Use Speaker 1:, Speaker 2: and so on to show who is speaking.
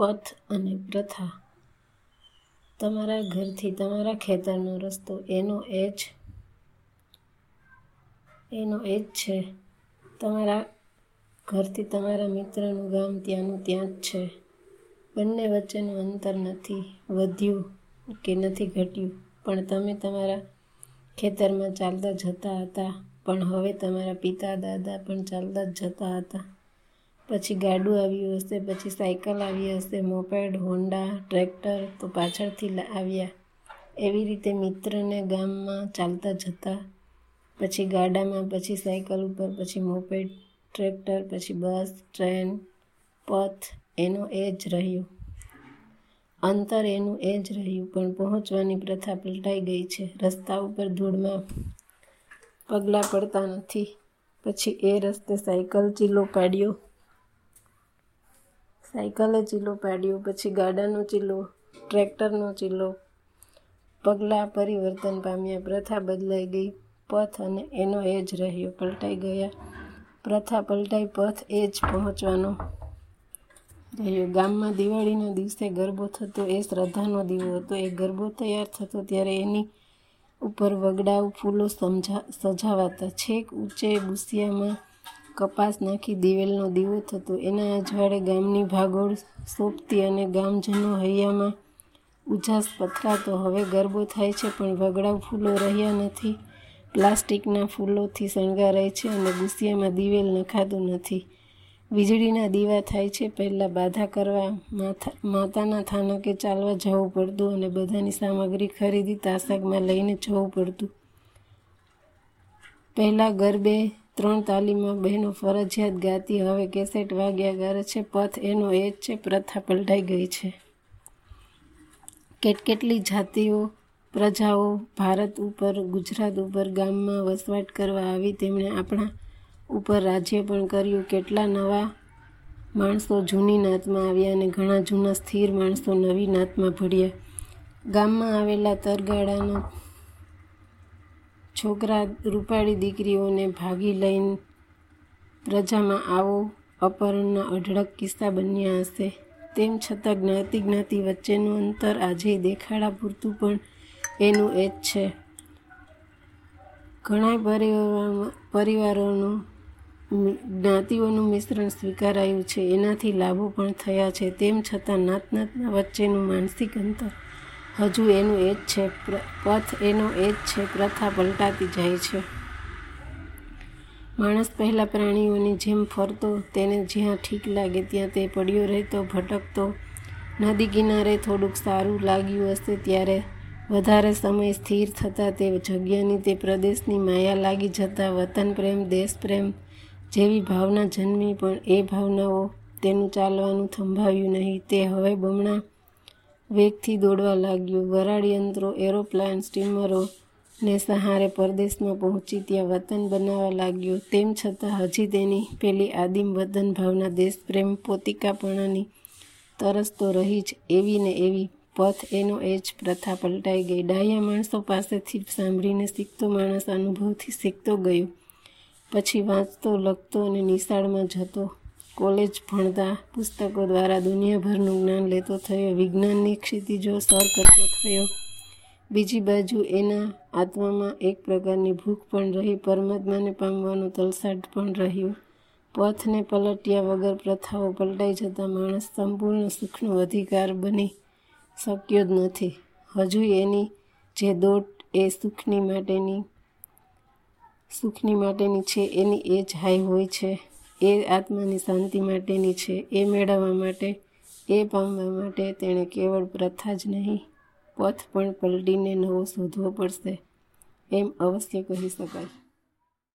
Speaker 1: પથ અને પ્રથા. તમારા ઘરથી તમારા ખેતરનો રસ્તો એનો એ જ, એનો એ જ છે. તમારા ઘરથી તમારા મિત્રનું ગામ ત્યાંનું ત્યાં જ છે. બંને વચ્ચેનું અંતર નથી વધ્યું કે નથી ઘટ્યું, પણ તમે તમારા ખેતરમાં ચાલતા જતા હતા, પણ હવે તમારા પિતા, દાદા પણ ચાલતા જ જતા હતા. પછી ગાડું આવ્યું હશે, પછી સાયકલ આવી હશે, મોપેડ, હોન્ડા, ટ્રેક્ટર તો પાછળથી આવ્યા. એવી રીતે મિત્રને ગામમાં ચાલતા જતા, પછી ગાડામાં, પછી સાયકલ ઉપર, પછી મોપેડ, ટ્રેક્ટર, પછી બસ, ટ્રેન, પથ, એનો એ જ રહ્યું. અંતર એનું એ જ રહ્યું, પણ પહોંચવાની પ્રથા પલટાઈ ગઈ છે. રસ્તા ઉપર ધૂળમાં પગલાં પડતા નથી. પછી એ રસ્તે સાયકલ ચીલો પાડ્યો. સાયકલે ચીલો પાડ્યો, પછી ગાડાનો ચીલો ટ્રેક્ટરનો ચીલો પગલાં પરિવર્તન પામ્યા. પ્રથા બદલાઈ ગઈ. પથ અને એનો એ જ રહ્યો. પલટાઈ ગયા. પ્રથા પલટાઈ, પથ એ જ પહોંચવાનો રહ્યો. ગામમાં દિવાળીના દિવસે ગરબો થતો, એ શ્રદ્ધાનો દીવો હતો. એ ગરબો તૈયાર થતો ત્યારે એની ઉપર વગડાવ ફૂલો સમજા, સજાવાતા. છેક ઊંચે બુસિયામાં કપાસ નાખી દિવેલનો દીવો થતો. એના અજવાળે ગામની ભાગોળ સોંપતી અને ગામજનો હૈયામાં ઉજાસ પથરાતો. હવે ગરબો થાય છે, પણ વગડાવ ફૂલો રહ્યા નથી. પ્લાસ્ટિકના ફૂલોથી શણગારાય છે અને ગુસ્સિયામાં દિવેલ નખાતું નથી. વીજળીના દીવા થાય છે, પહેલાં બાધા કરવા માથા, માતાના થાનકે ચાલવા જવું પડતું અને બધાની સામગ્રી ખરીદી તાસકમાં લઈને જવું પડતું. પહેલાં ગરબે ત્રણ તાલીમાં બહેનો ફરજિયાત ગાતી હવે કેસેટ વાગ્યા કરે છે, પથ એનો એ જ છે, પ્રથા પલટાઈ ગઈ છે. કેટકેટલી જાતિઓ, પ્રજાઓ ભારત ઉપર, ગુજરાત ઉપર ગામમાં વસવાટ કરવા આવી તેમણે આપણા ઉપર રાજ્ય પણ કર્યું. કેટલા નવા માણસો જૂની નાતમાં આવ્યા અને ઘણા જૂના સ્થિર માણસો નવી નાતમાં ભળ્યા ગામમાં આવેલા તરગાળાના છોકરા રૂપાળી દીકરીઓને ભાગી લઈને પ્રજામાં આવો, અપહરણના અઢળક કિસ્સા બન્યા હશે. તેમ છતાં જ્ઞાતિ જ્ઞાતિ વચ્ચેનું અંતર આજે દેખાડા પૂરતું પણ એનું એ જ છે. ઘણા પરિવારોમાં, પરિવારોનું જ્ઞાતિઓનું મિશ્રણ સ્વીકારાયું છે. એનાથી લાભો પણ થયા છે. તેમ છતાં નાત નાતના વચ્ચેનું માનસિક અંતર હજુ એનું એ જ છે પથ એનો એ જ છે, પ્રથા પલટાતી જાય છે. માણસ પહેલાં પ્રાણીઓની જેમ ફરતો, તેને જ્યાં ઠીક લાગે ત્યાં તે પડ્યો રહેતો, ભટકતો. નદી કિનારે થોડુંક સારું લાગ્યું હશે ત્યારે વધારે સમય સ્થિર થતાં તે જગ્યાની, તે પ્રદેશની માયા લાગી જતાં વતન પ્રેમ, દેશ પ્રેમ જેવી ભાવના જન્મી, પણ એ ભાવનાઓ તેનું ચાલવાનું થંભાવ્યું નહીં. તે હવે બમણા વેગથી દોડવા લાગ્યું. વરાળ યંત્રો એરોપ્લેન સ્ટીમરો ને સહારે પરદેશમાં પહોંચી ત્યાં વતન બનાવવા લાગ્યો. તેમ છતાં હજી તેની પેલી આદિમ વતન ભાવના દેશ પ્રેમ પોતિકાપણાની તરસ તો રહી જ એવી ને એવી પથ એનો એ જ પ્રથા પલટાઈ ગઈ. ડાયા માણસો પાસેથી સાંભળીને શીખતો માણસ અનુભવથી શીખતો ગયો. પછી વાંચતો, લખતો અને નિશાળમાં જતો. કોલેજ ભણતા પુસ્તકો દ્વારા દુનિયાભરનું જ્ઞાન લેતો થયો. વિજ્ઞાનની ક્ષિતિજો સર કરતો થયો. બીજી બાજુ એના આત્મામાં એક પ્રકારની ભૂખ પણ રહી, પરમાત્માને પામવાનું તલસાટ પણ રહ્યું. પથને પલટ્યા વગર પ્રથાઓ પલટાઈ જતા માણસ સંપૂર્ણ સુખનો અધિકાર બની શક્યો જ નથી. હજુ એની જે દોટ એ સુખની માટેની સુખની માટેની છે, એની એ જ હાઈ હોય છે. એ આત્માની શાંતિ માટેની છે. એ મેળવવા માટે, એ પામવા માટે તેણે કેવળ પ્રથા જ નહીં, પથ પણ પલટીને નવો શોધવો પડશે. એમ અવશ્ય કહી શકાય.